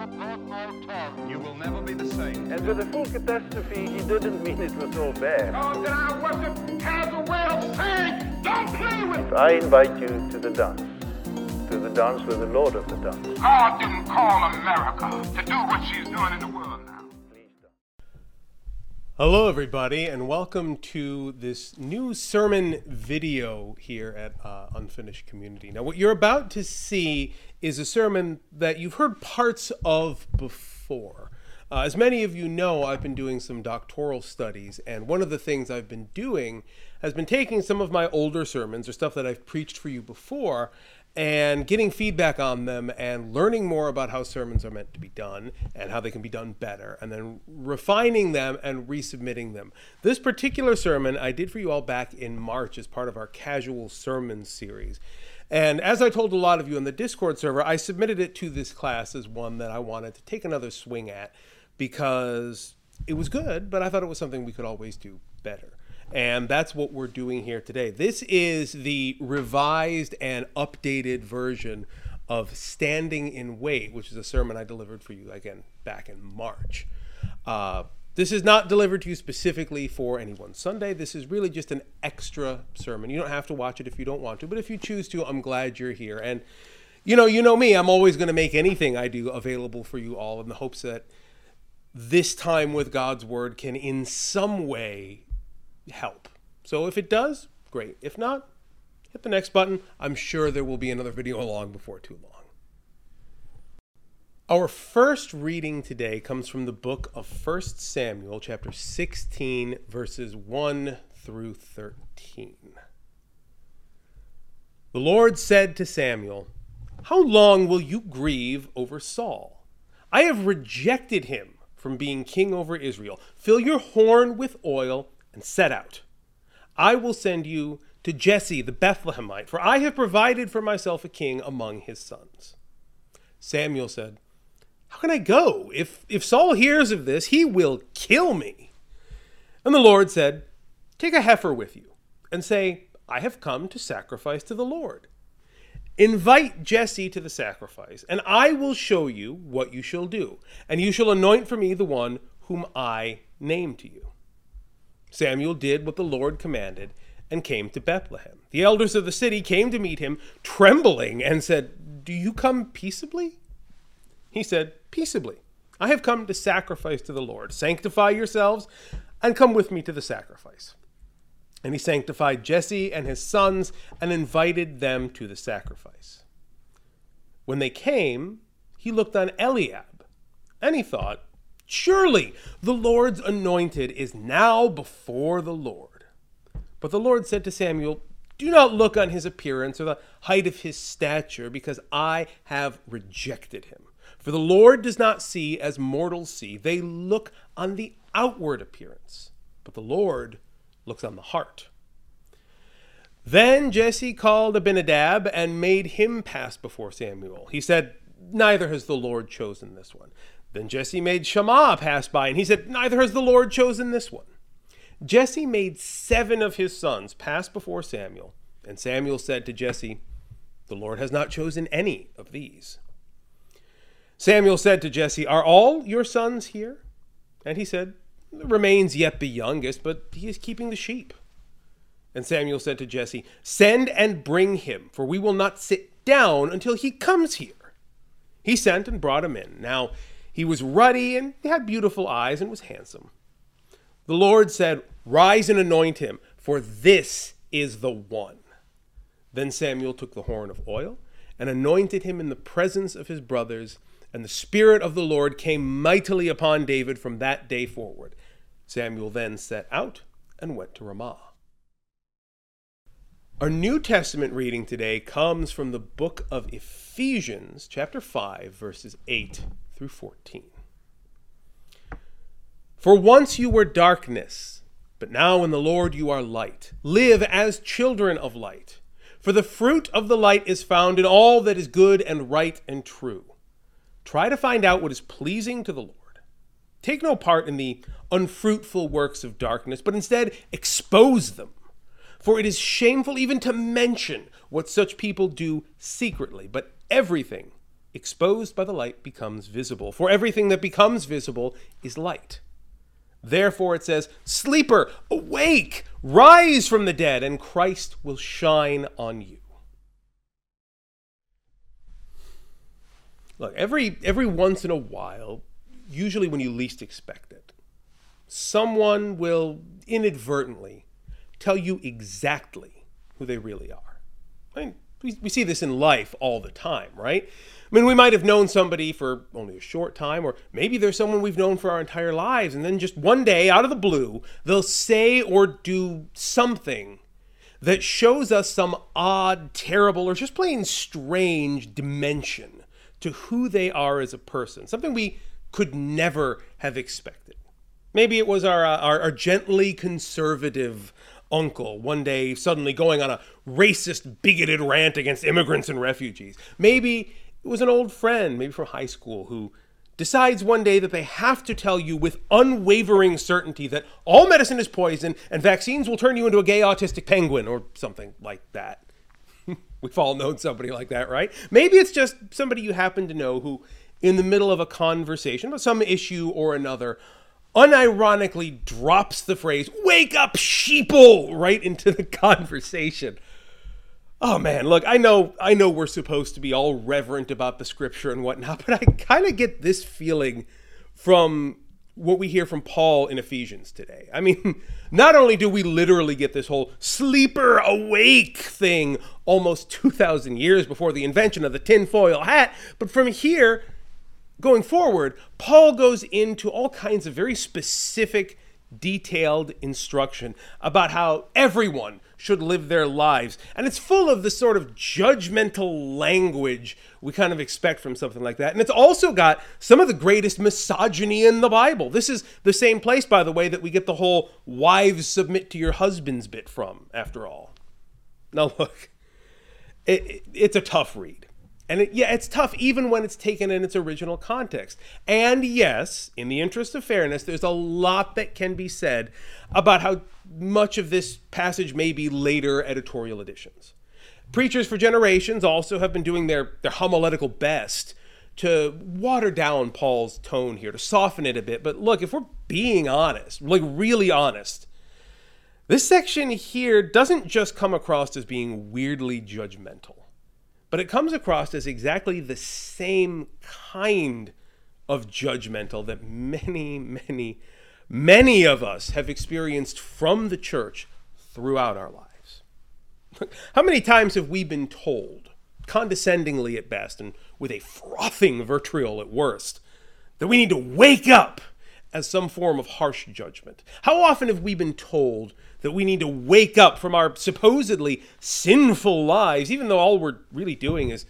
support all talk. You will never be the same. And with the full catastrophe, he didn't mean it was all bad. God that I worship has a way of saying, don't play with I invite you to the dance. To the dance with the Lord of the dance. God didn't call America to do what she's doing in the world now. Please don't. Hello, everybody, and welcome to this new sermon video here at uh, Unfinished Community. Now, what you're about to see is a sermon that you've heard parts of before. Uh, as many of you know, I've been doing some doctoral studies, and one of the things I've been doing has been taking some of my older sermons or stuff that I've preached for you before and getting feedback on them and learning more about how sermons are meant to be done and how they can be done better and then refining them and resubmitting them. This particular sermon I did for you all back in March as part of our casual sermon series. And as I told a lot of you in the Discord server, I submitted it to this class as one that I wanted to take another swing at because it was good, but I thought it was something we could always do better. And that's what we're doing here today. This is the revised and updated version of Standing in Wait, which is a sermon I delivered for you again back in March. Uh, this is not delivered to you specifically for any one Sunday. This is really just an extra sermon. You don't have to watch it if you don't want to, but if you choose to, I'm glad you're here. And you know, you know me, I'm always going to make anything I do available for you all in the hopes that this time with God's word can in some way help. So if it does, great. If not, hit the next button. I'm sure there will be another video along before too long. Our first reading today comes from the book of 1 Samuel, chapter 16, verses 1 through 13. The Lord said to Samuel, How long will you grieve over Saul? I have rejected him from being king over Israel. Fill your horn with oil and set out. I will send you to Jesse the Bethlehemite, for I have provided for myself a king among his sons. Samuel said, How can I go? If, if Saul hears of this, he will kill me. And the Lord said, Take a heifer with you, and say, I have come to sacrifice to the Lord. Invite Jesse to the sacrifice, and I will show you what you shall do, and you shall anoint for me the one whom I name to you. Samuel did what the Lord commanded and came to Bethlehem. The elders of the city came to meet him, trembling, and said, Do you come peaceably? He said, Peaceably. I have come to sacrifice to the Lord. Sanctify yourselves and come with me to the sacrifice. And he sanctified Jesse and his sons and invited them to the sacrifice. When they came, he looked on Eliab, and he thought, Surely the Lord's anointed is now before the Lord. But the Lord said to Samuel, Do not look on his appearance or the height of his stature, because I have rejected him. For the Lord does not see as mortals see, they look on the outward appearance, but the Lord looks on the heart. Then Jesse called Abinadab and made him pass before Samuel. He said, Neither has the Lord chosen this one. Then Jesse made Shammah pass by, and he said, Neither has the Lord chosen this one. Jesse made seven of his sons pass before Samuel, and Samuel said to Jesse, The Lord has not chosen any of these. Samuel said to Jesse, Are all your sons here? And he said, Remains yet the youngest, but he is keeping the sheep. And Samuel said to Jesse, Send and bring him, for we will not sit down until he comes here. He sent and brought him in. Now he was ruddy and had beautiful eyes and was handsome. The Lord said, Rise and anoint him, for this is the one. Then Samuel took the horn of oil and anointed him in the presence of his brothers, and the Spirit of the Lord came mightily upon David from that day forward. Samuel then set out and went to Ramah. Our New Testament reading today comes from the book of Ephesians, chapter 5, verses 8 through 14. For once you were darkness, but now in the Lord you are light. Live as children of light. For the fruit of the light is found in all that is good and right and true. Try to find out what is pleasing to the Lord. Take no part in the unfruitful works of darkness, but instead expose them. For it is shameful even to mention what such people do secretly, but everything exposed by the light becomes visible. For everything that becomes visible is light. Therefore, it says, Sleeper, awake, rise from the dead, and Christ will shine on you. Look, every, every once in a while, usually when you least expect it, someone will inadvertently tell you exactly who they really are. I mean, we, we see this in life all the time, right? I mean, we might have known somebody for only a short time, or maybe there's someone we've known for our entire lives, and then just one day, out of the blue, they'll say or do something that shows us some odd, terrible, or just plain strange dimension to who they are as a person, something we could never have expected. Maybe it was our, uh, our, our gently conservative uncle one day suddenly going on a racist, bigoted rant against immigrants and refugees. Maybe it was an old friend, maybe from high school, who decides one day that they have to tell you with unwavering certainty that all medicine is poison and vaccines will turn you into a gay autistic penguin or something like that. We've all known somebody like that, right? Maybe it's just somebody you happen to know who, in the middle of a conversation about some issue or another, unironically drops the phrase, wake up, sheeple, right into the conversation. Oh man, look, I know I know we're supposed to be all reverent about the scripture and whatnot, but I kind of get this feeling from what we hear from Paul in Ephesians today. I mean, not only do we literally get this whole sleeper awake thing almost 2,000 years before the invention of the tinfoil hat, but from here going forward, Paul goes into all kinds of very specific, detailed instruction about how everyone should live their lives. And it's full of the sort of judgmental language we kind of expect from something like that. And it's also got some of the greatest misogyny in the Bible. This is the same place, by the way, that we get the whole wives submit to your husbands bit from, after all. Now, look, it, it, it's a tough read. And it, yeah, it's tough even when it's taken in its original context. And yes, in the interest of fairness, there's a lot that can be said about how much of this passage may be later editorial editions. Preachers for generations also have been doing their, their homiletical best to water down Paul's tone here, to soften it a bit. But look, if we're being honest, like really honest, this section here doesn't just come across as being weirdly judgmental but it comes across as exactly the same kind of judgmental that many, many, many of us have experienced from the church throughout our lives. How many times have we been told, condescendingly at best and with a frothing vitriol at worst, that we need to wake up as some form of harsh judgment? How often have we been told that we need to wake up from our supposedly sinful lives, even though all we're really doing is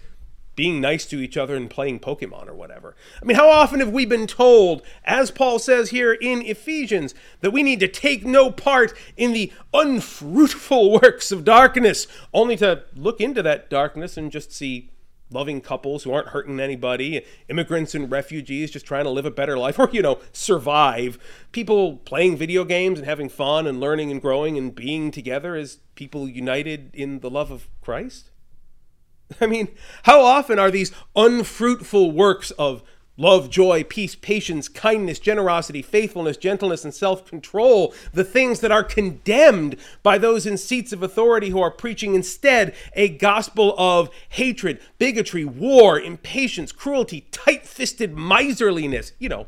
being nice to each other and playing Pokemon or whatever. I mean, how often have we been told, as Paul says here in Ephesians, that we need to take no part in the unfruitful works of darkness, only to look into that darkness and just see loving couples who aren't hurting anybody, immigrants and refugees just trying to live a better life or, you know, survive, people playing video games and having fun and learning and growing and being together as people united in the love of Christ? I mean, how often are these unfruitful works of love, joy, peace, patience, kindness, generosity, faithfulness, gentleness, and self control, the things that are condemned by those in seats of authority who are preaching instead a gospel of hatred, bigotry, war, impatience, cruelty, tight fisted miserliness, you know.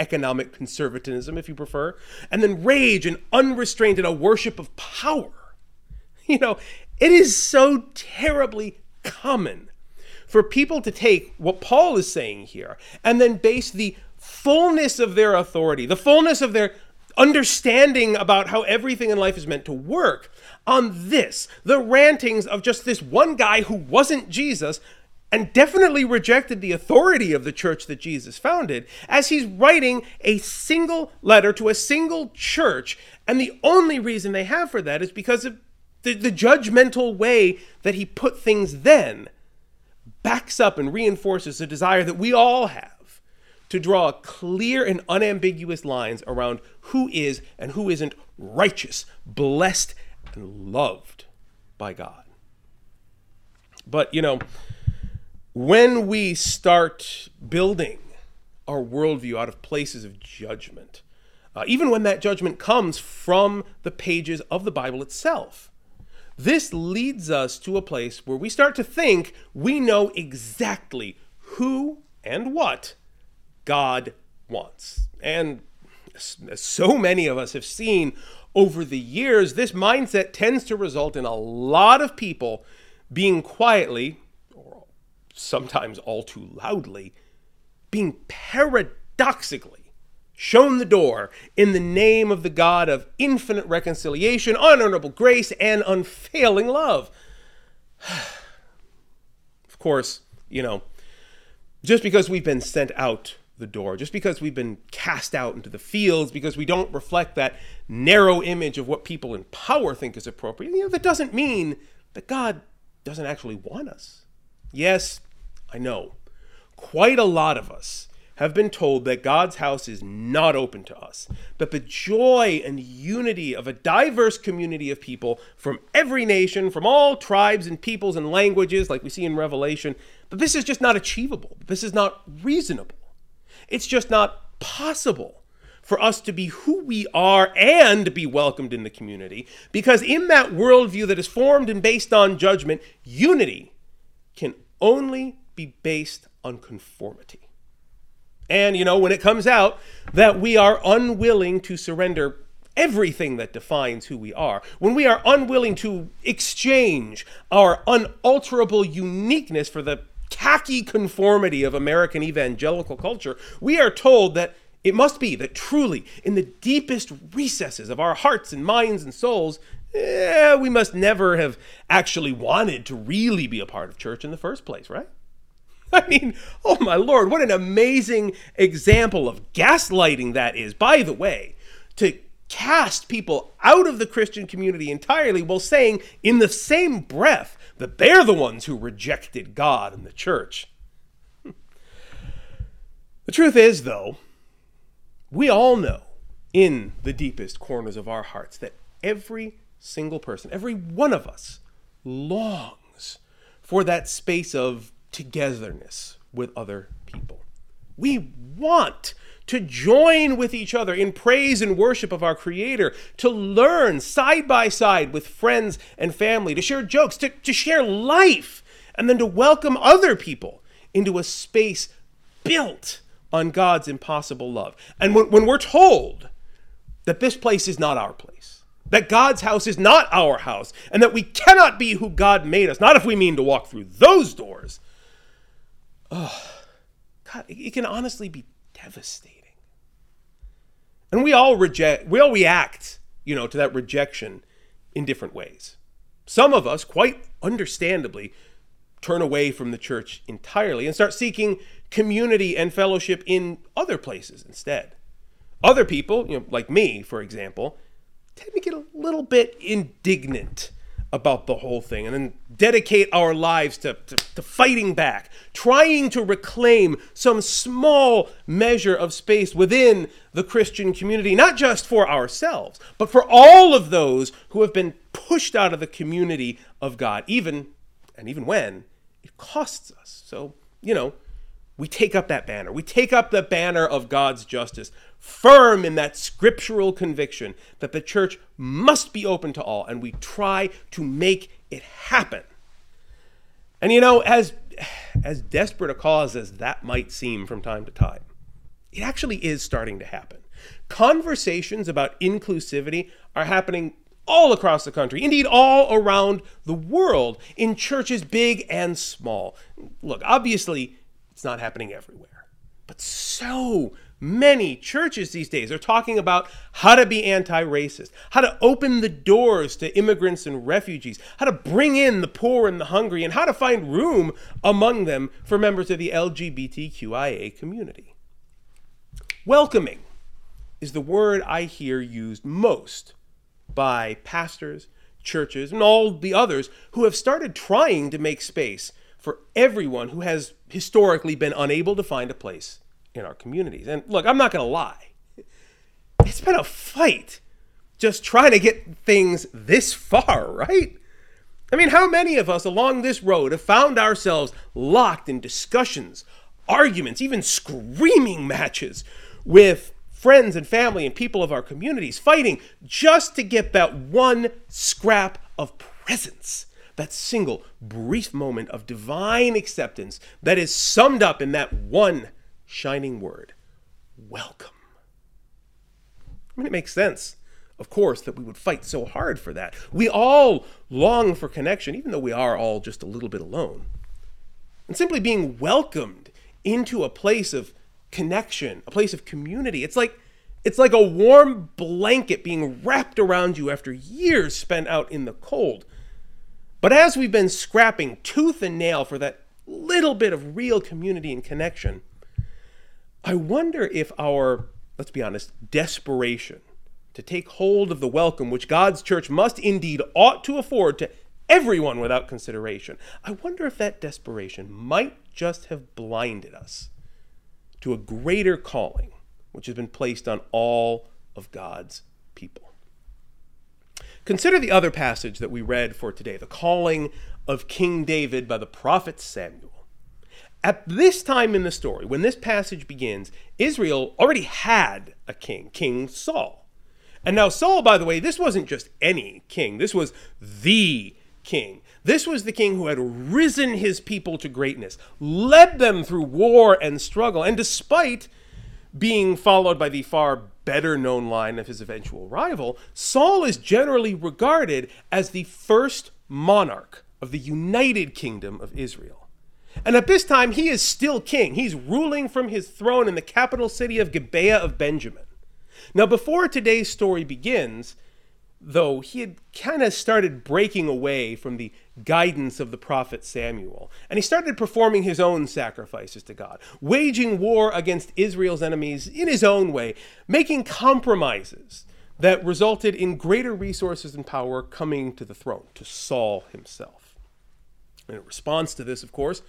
Economic conservatism, if you prefer, and then rage and unrestrained and a worship of power. You know, it is so terribly common for people to take what Paul is saying here and then base the fullness of their authority, the fullness of their understanding about how everything in life is meant to work on this the rantings of just this one guy who wasn't Jesus and definitely rejected the authority of the church that Jesus founded as he's writing a single letter to a single church. And the only reason they have for that is because of the, the judgmental way that he put things then backs up and reinforces the desire that we all have to draw clear and unambiguous lines around who is and who isn't righteous, blessed, and loved by God. But, you know, when we start building our worldview out of places of judgment, uh, even when that judgment comes from the pages of the Bible itself, this leads us to a place where we start to think we know exactly who and what God wants. And as so many of us have seen over the years, this mindset tends to result in a lot of people being quietly, or sometimes all too loudly, being paradoxically shown the door in the name of the God of infinite reconciliation, unhonorable grace, and unfailing love. of course, you know, just because we've been sent out the door, just because we've been cast out into the fields, because we don't reflect that narrow image of what people in power think is appropriate, you know, that doesn't mean that God doesn't actually want us. Yes, I know. Quite a lot of us have been told that God's house is not open to us, but the joy and unity of a diverse community of people from every nation, from all tribes and peoples and languages, like we see in Revelation, but this is just not achievable. This is not reasonable. It's just not possible for us to be who we are and be welcomed in the community, because in that worldview that is formed and based on judgment, unity can only be based on conformity. And, you know, when it comes out that we are unwilling to surrender everything that defines who we are, when we are unwilling to exchange our unalterable uniqueness for the tacky conformity of American evangelical culture, we are told that it must be that truly, in the deepest recesses of our hearts and minds and souls, eh, we must never have actually wanted to really be a part of church in the first place, right? I mean, oh my lord, what an amazing example of gaslighting that is. By the way, to cast people out of the Christian community entirely while saying in the same breath that they're the ones who rejected God and the church. The truth is, though, we all know in the deepest corners of our hearts that every single person, every one of us, longs for that space of togetherness with other people. We want to join with each other in praise and worship of our Creator, to learn side by side with friends and family, to share jokes, to, to share life, and then to welcome other people into a space built on God's impossible love. And when, when we're told that this place is not our place, that God's house is not our house, and that we cannot be who God made us, not if we mean to walk through those doors, oh, God, it can honestly be devastating. And we all reject, we all react, you know, to that rejection in different ways. Some of us, quite understandably, turn away from the church entirely and start seeking community and fellowship in other places instead. Other people, you know, like me, for example, tend to get a little bit indignant about the whole thing and then dedicate our lives to, to, to, fighting back, trying to reclaim some small measure of space within the Christian community, not just for ourselves, but for all of those who have been pushed out of the community of God, even and even when it costs us. So, you know, we take up that banner. We take up the banner of God's justice, firm in that scriptural conviction that the church must be open to all, and we try to make it happen. And you know, as as desperate a cause as that might seem from time to time, it actually is starting to happen. Conversations about inclusivity are happening all across the country, indeed, all around the world, in churches big and small. Look, obviously, it's not happening everywhere. But so many churches these days are talking about how to be anti racist, how to open the doors to immigrants and refugees, how to bring in the poor and the hungry, and how to find room among them for members of the LGBTQIA community. Welcoming is the word I hear used most by pastors, churches, and all the others who have started trying to make space for everyone who has historically been unable to find a place in our communities. And look, I'm not going to lie. It's been a fight just trying to get things this far, right? I mean, how many of us along this road have found ourselves locked in discussions, arguments, even screaming matches with friends and family and people of our communities, fighting just to get that one scrap of presence, that single brief moment of divine acceptance that is summed up in that one shining word welcome. I mean, it makes sense, of course, that we would fight so hard for that. We all long for connection, even though we are all just a little bit alone. And simply being welcomed into a place of connection, a place of community. It's like it's like a warm blanket being wrapped around you after years spent out in the cold. But as we've been scrapping tooth and nail for that little bit of real community and connection, I wonder if our, let's be honest, desperation to take hold of the welcome which God's church must indeed ought to afford to everyone without consideration, I wonder if that desperation might just have blinded us to a greater calling which has been placed on all of God's people. Consider the other passage that we read for today, the calling of King David by the prophet Samuel. At this time in the story, when this passage begins, Israel already had a king, King Saul. And now, Saul, by the way, this wasn't just any king, this was the king. This was the king who had risen his people to greatness, led them through war and struggle, and despite being followed by the far better known line of his eventual rival, Saul is generally regarded as the first monarch of the united kingdom of Israel. And at this time, he is still king. He's ruling from his throne in the capital city of Gibeah of Benjamin. Now, before today's story begins, though he had kind of started breaking away from the guidance of the prophet Samuel, and he started performing his own sacrifices to God, waging war against Israel's enemies in his own way, making compromises that resulted in greater resources and power coming to the throne, to Saul himself. And in response to this, of course,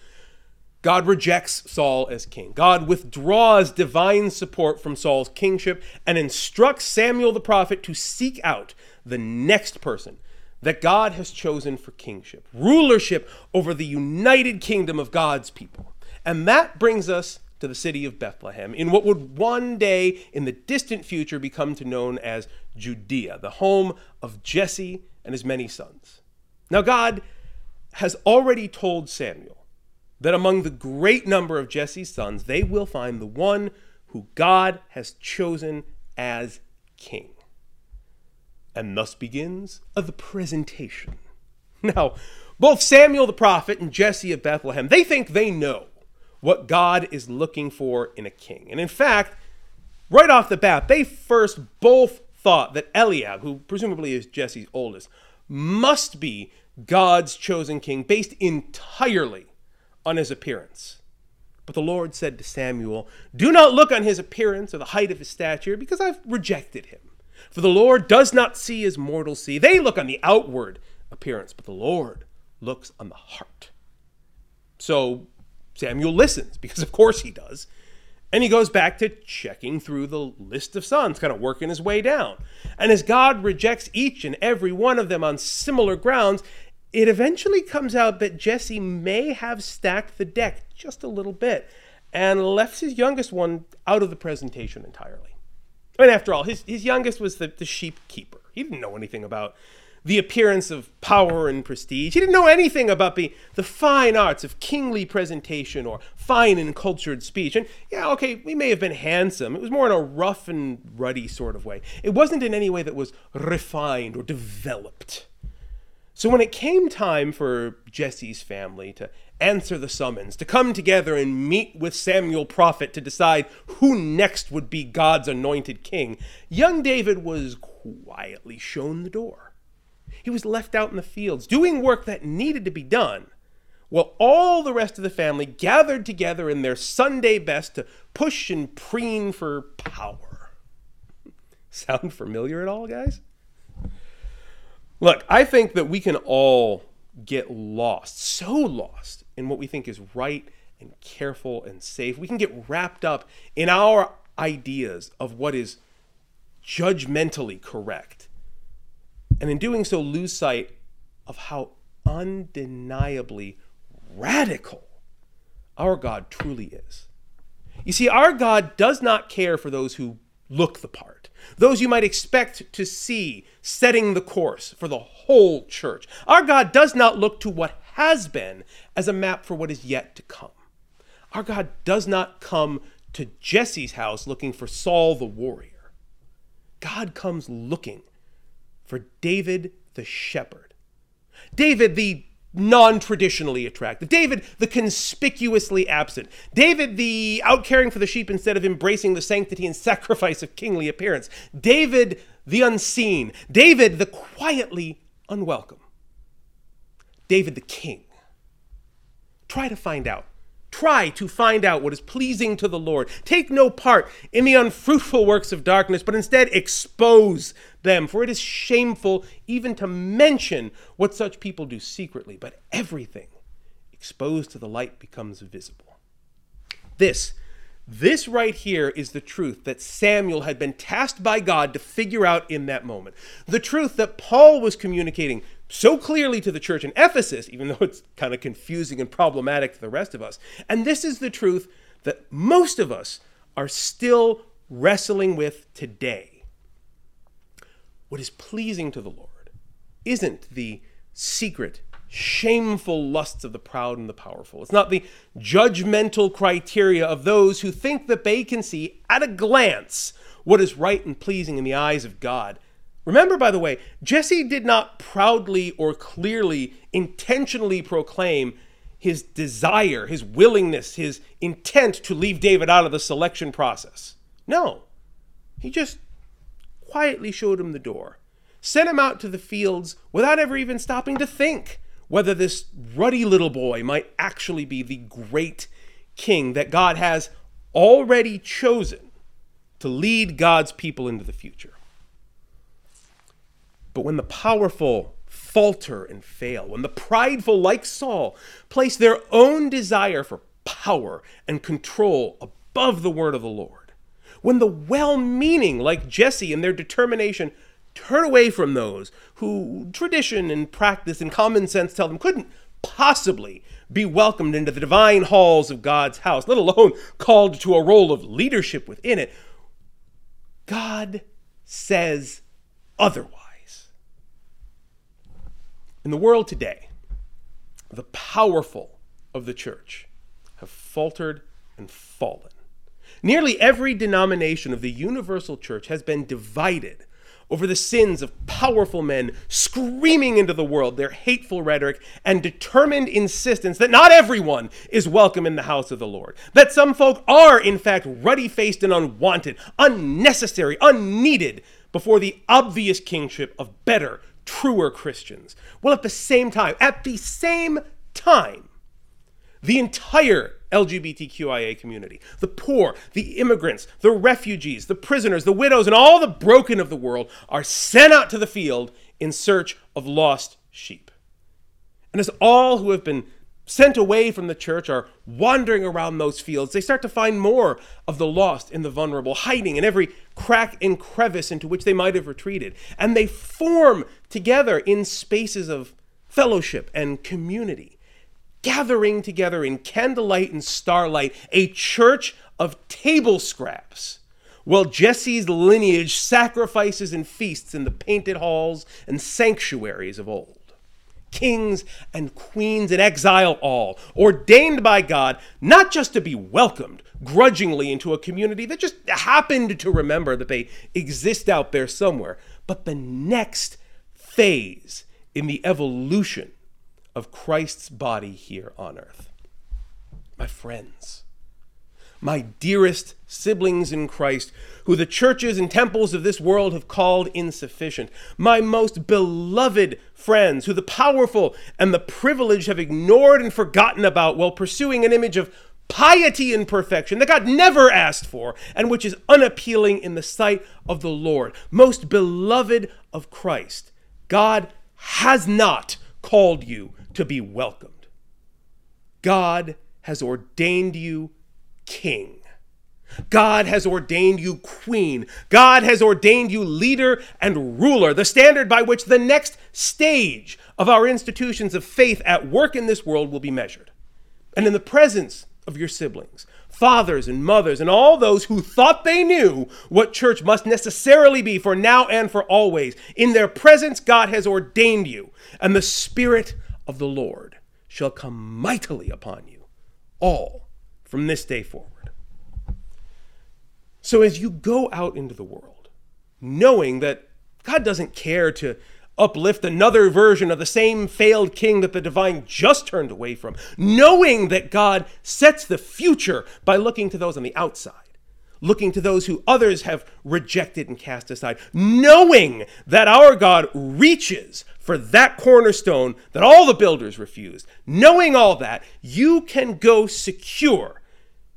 God rejects Saul as king. God withdraws divine support from Saul's kingship and instructs Samuel the prophet to seek out the next person that God has chosen for kingship, rulership over the united kingdom of God's people. And that brings us to the city of Bethlehem in what would one day in the distant future become to known as Judea, the home of Jesse and his many sons. Now God has already told Samuel that among the great number of Jesse's sons they will find the one who God has chosen as king. And thus begins the presentation. Now, both Samuel the prophet and Jesse of Bethlehem, they think they know what God is looking for in a king. And in fact, right off the bat, they first both thought that Eliab, who presumably is Jesse's oldest, must be God's chosen king based entirely on his appearance. But the Lord said to Samuel, Do not look on his appearance or the height of his stature, because I've rejected him. For the Lord does not see as mortals see. They look on the outward appearance, but the Lord looks on the heart. So Samuel listens, because of course he does. And he goes back to checking through the list of sons, kind of working his way down. And as God rejects each and every one of them on similar grounds, it eventually comes out that Jesse may have stacked the deck just a little bit and left his youngest one out of the presentation entirely. And after all, his, his youngest was the, the sheep keeper. He didn't know anything about the appearance of power and prestige. He didn't know anything about the, the fine arts of kingly presentation or fine and cultured speech. And yeah, okay, we may have been handsome. It was more in a rough and ruddy sort of way. It wasn't in any way that was refined or developed. So when it came time for Jesse's family to answer the summons, to come together and meet with Samuel prophet to decide who next would be God's anointed king, young David was quietly shown the door. He was left out in the fields doing work that needed to be done, while all the rest of the family gathered together in their Sunday best to push and preen for power. Sound familiar at all, guys? Look, I think that we can all get lost, so lost in what we think is right and careful and safe. We can get wrapped up in our ideas of what is judgmentally correct. And in doing so, lose sight of how undeniably radical our God truly is. You see, our God does not care for those who look the part, those you might expect to see setting the course for the whole church. Our God does not look to what has been as a map for what is yet to come. Our God does not come to Jesse's house looking for Saul the warrior. God comes looking for David the shepherd. David the non traditionally attractive. David, the conspicuously absent. David, the out caring for the sheep instead of embracing the sanctity and sacrifice of kingly appearance. David, the unseen. David, the quietly unwelcome. David, the king. Try to find out Try to find out what is pleasing to the Lord. Take no part in the unfruitful works of darkness, but instead expose them, for it is shameful even to mention what such people do secretly. But everything exposed to the light becomes visible. This, this right here is the truth that Samuel had been tasked by God to figure out in that moment. The truth that Paul was communicating so clearly to the church in Ephesus, even though it's kind of confusing and problematic to the rest of us. And this is the truth that most of us are still wrestling with today. What is pleasing to the Lord isn't the secret, shameful lusts of the proud and the powerful. It's not the judgmental criteria of those who think that they can see at a glance what is right and pleasing in the eyes of God Remember, by the way, Jesse did not proudly or clearly, intentionally proclaim his desire, his willingness, his intent to leave David out of the selection process. No. He just quietly showed him the door, sent him out to the fields without ever even stopping to think whether this ruddy little boy might actually be the great king that God has already chosen to lead God's people into the future. But when the powerful falter and fail, when the prideful, like Saul, place their own desire for power and control above the word of the Lord, when the well meaning, like Jesse, and their determination turn away from those who tradition and practice and common sense tell them couldn't possibly be welcomed into the divine halls of God's house, let alone called to a role of leadership within it, God says otherwise. In the world today, the powerful of the church have faltered and fallen. Nearly every denomination of the universal church has been divided over the sins of powerful men screaming into the world their hateful rhetoric and determined insistence that not everyone is welcome in the house of the Lord. That some folk are, in fact, ruddy faced and unwanted, unnecessary, unneeded before the obvious kingship of better, truer Christians. Well, at the same time, at the same time, the entire LGBTQIA community, the poor, the immigrants, the refugees, the prisoners, the widows, and all the broken of the world are sent out to the field in search of lost sheep. And as all who have been sent away from the church are wandering around those fields, they start to find more of the lost and the vulnerable, hiding in every crack and crevice into which they might have retreated. And they form together in spaces of fellowship and community, gathering together in candlelight and starlight, a church of table scraps. While Jesse's lineage sacrifices and feasts in the painted halls and sanctuaries of old kings and queens in exile all, ordained by God not just to be welcomed grudgingly into a community that just happened to remember that they exist out there somewhere, but the next phase in the evolution of Christ's body here on earth. My friends, my dearest siblings in Christ, who the churches and temples of this world have called insufficient, my most beloved friends, who the powerful and the privileged have ignored and forgotten about while pursuing an image of piety and perfection that God never asked for and which is unappealing in the sight of the Lord. Most beloved of Christ, God has not called you to be welcomed. God has ordained you king. God has ordained you queen. God has ordained you leader and ruler, the standard by which the next stage of our institutions of faith at work in this world will be measured. And in the presence of your siblings, fathers and mothers, and all those who thought they knew what church must necessarily be for now and for always, in their presence, God has ordained you, and the Spirit of the Lord shall come mightily upon you, all from this day forward. So as you go out into the world, knowing that God doesn't care to uplift another version of the same failed king that the divine just turned away from, knowing that God sets the future by looking to those on the outside, looking to those who others have rejected and cast aside, knowing that our God reaches for that cornerstone that all the builders refused, knowing all that, you can go secure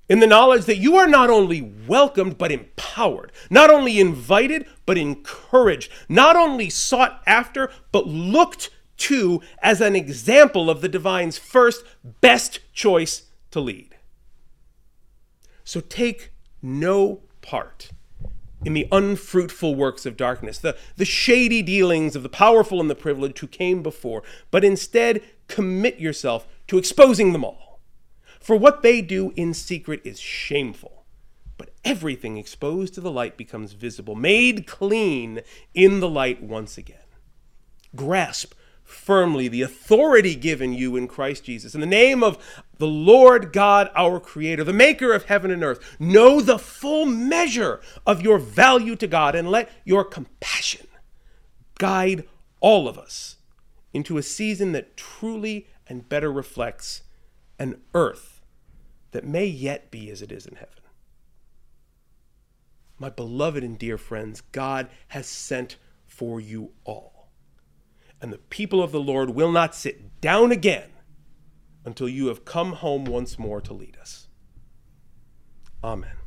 in the knowledge that you are not only welcomed, but empowered, not only invited, but encouraged, not only sought after, but looked to as an example of the divine's first best choice to lead. So take no part in the unfruitful works of darkness, the, the shady dealings of the powerful and the privileged who came before, but instead commit yourself to exposing them all. For what they do in secret is shameful. But everything exposed to the light becomes visible, made clean in the light once again. Grasp firmly the authority given you in Christ Jesus. In the name of the Lord God, our Creator, the Maker of heaven and earth, know the full measure of your value to God and let your compassion guide all of us into a season that truly and better reflects an earth that may yet be as it is in heaven. My beloved and dear friends, God has sent for you all. And the people of the Lord will not sit down again until you have come home once more to lead us. Amen.